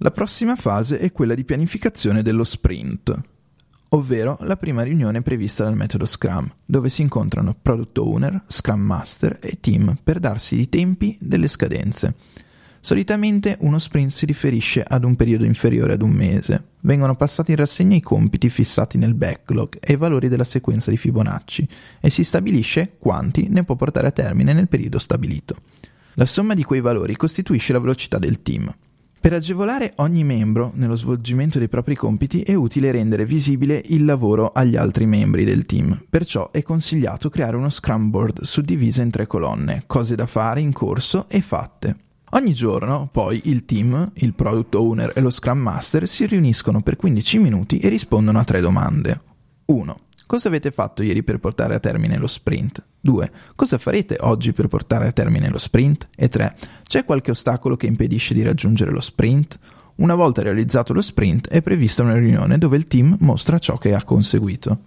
La prossima fase è quella di pianificazione dello sprint, ovvero la prima riunione prevista dal metodo Scrum, dove si incontrano Product Owner, Scrum Master e team per darsi i tempi delle scadenze. Solitamente uno sprint si riferisce ad un periodo inferiore ad un mese. Vengono passati in rassegna i compiti fissati nel backlog e i valori della sequenza di Fibonacci e si stabilisce quanti ne può portare a termine nel periodo stabilito. La somma di quei valori costituisce la velocità del team. Per agevolare ogni membro nello svolgimento dei propri compiti è utile rendere visibile il lavoro agli altri membri del team, perciò è consigliato creare uno Scrum Board suddiviso in tre colonne, cose da fare in corso e fatte. Ogni giorno, poi, il team, il product owner e lo Scrum Master si riuniscono per 15 minuti e rispondono a tre domande. 1. Cosa avete fatto ieri per portare a termine lo sprint? 2. Cosa farete oggi per portare a termine lo sprint? E 3. C'è qualche ostacolo che impedisce di raggiungere lo sprint? Una volta realizzato lo sprint è prevista una riunione dove il team mostra ciò che ha conseguito.